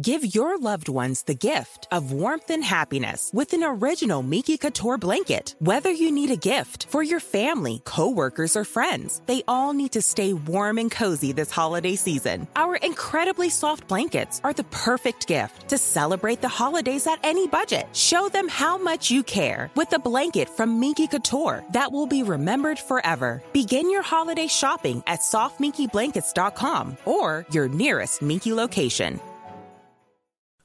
Give your loved ones the gift of warmth and happiness with an original Miki Couture blanket. Whether you need a gift for your family, coworkers, or friends, they all need to stay warm and cozy this holiday season. Our incredibly soft blankets are the perfect gift to celebrate the holidays at any budget. Show them how much you care with a blanket from Miki Couture that will be remembered forever. Begin your holiday shopping at softminkyblankets.com or your nearest Minky location.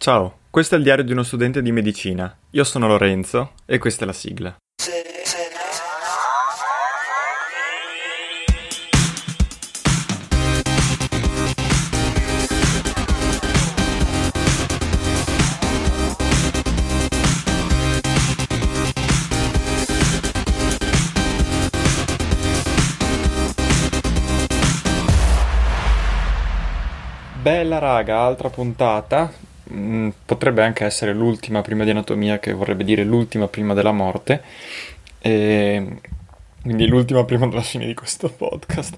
Ciao, questo è il diario di uno studente di medicina. Io sono Lorenzo e questa è la sigla. Bella raga, altra puntata. Mm, potrebbe anche essere l'ultima prima di anatomia, che vorrebbe dire l'ultima prima della morte. E... Quindi l'ultima prima della fine di questo podcast.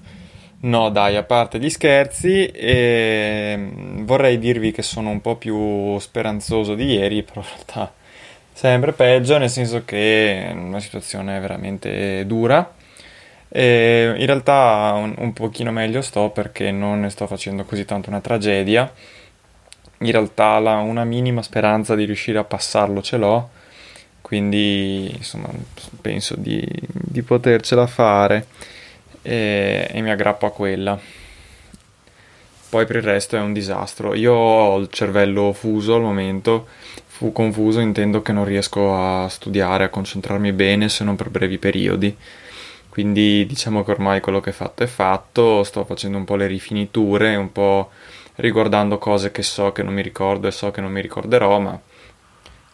No, dai, a parte gli scherzi, e... vorrei dirvi che sono un po' più speranzoso di ieri, però in realtà sempre peggio, nel senso che è una situazione veramente dura. E in realtà un, un pochino meglio sto perché non ne sto facendo così tanto una tragedia. In realtà la, una minima speranza di riuscire a passarlo ce l'ho, quindi insomma penso di, di potercela fare e, e mi aggrappo a quella. Poi per il resto è un disastro. Io ho il cervello fuso al momento, fu confuso intendo che non riesco a studiare, a concentrarmi bene se non per brevi periodi. Quindi diciamo che ormai quello che è fatto è fatto, sto facendo un po' le rifiniture, un po' riguardando cose che so che non mi ricordo e so che non mi ricorderò, ma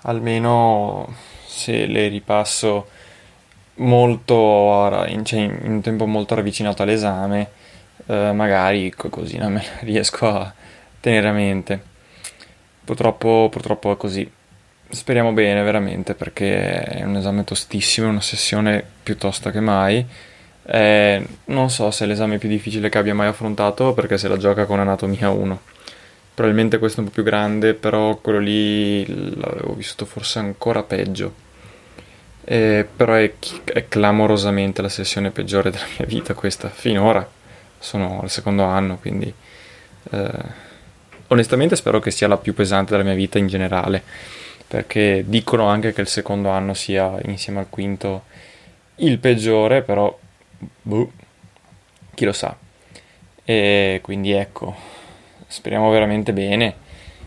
almeno se le ripasso molto cioè in un tempo molto ravvicinato all'esame, eh, magari così me riesco a tenere a mente. Purtroppo, purtroppo è così. Speriamo bene, veramente, perché è un esame tostissimo, è una sessione più tosta che mai. Eh, non so se è l'esame più difficile che abbia mai affrontato, perché se la gioca con Anatomia 1. Probabilmente questo è un po' più grande, però quello lì l'avevo vissuto forse ancora peggio. Eh, però è, è clamorosamente la sessione peggiore della mia vita questa, finora. Sono al secondo anno, quindi... Eh, onestamente spero che sia la più pesante della mia vita in generale perché dicono anche che il secondo anno sia insieme al quinto il peggiore, però boh, chi lo sa. E quindi ecco, speriamo veramente bene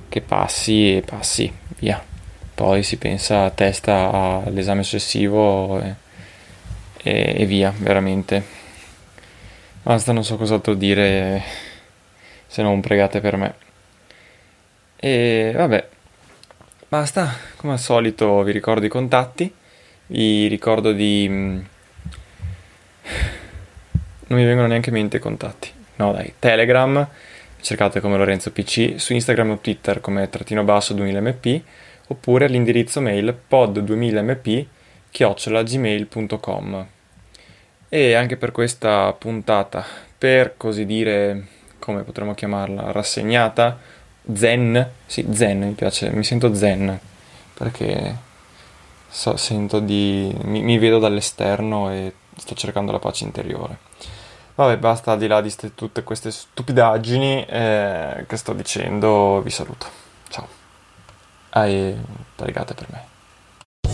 che passi e passi, via. Poi si pensa a testa all'esame successivo e, e, e via, veramente. Basta, non so cos'altro dire se non pregate per me. E vabbè, Basta, come al solito vi ricordo i contatti, vi ricordo di... Non mi vengono neanche in mente i contatti. No dai, Telegram, cercate come Lorenzo PC, su Instagram o Twitter come trattino basso 2000mp, oppure all'indirizzo mail pod2000mp chiocciolagmail.com. E anche per questa puntata, per così dire, come potremmo chiamarla, rassegnata, zen, sì, zen, mi piace, mi sento zen, perché so, sento di, mi, mi, vedo dall'esterno e sto cercando la pace interiore. Vabbè, basta, di là di st- tutte queste stupidaggini eh, che sto dicendo, vi saluto. Ciao. Ah, e pregate per me.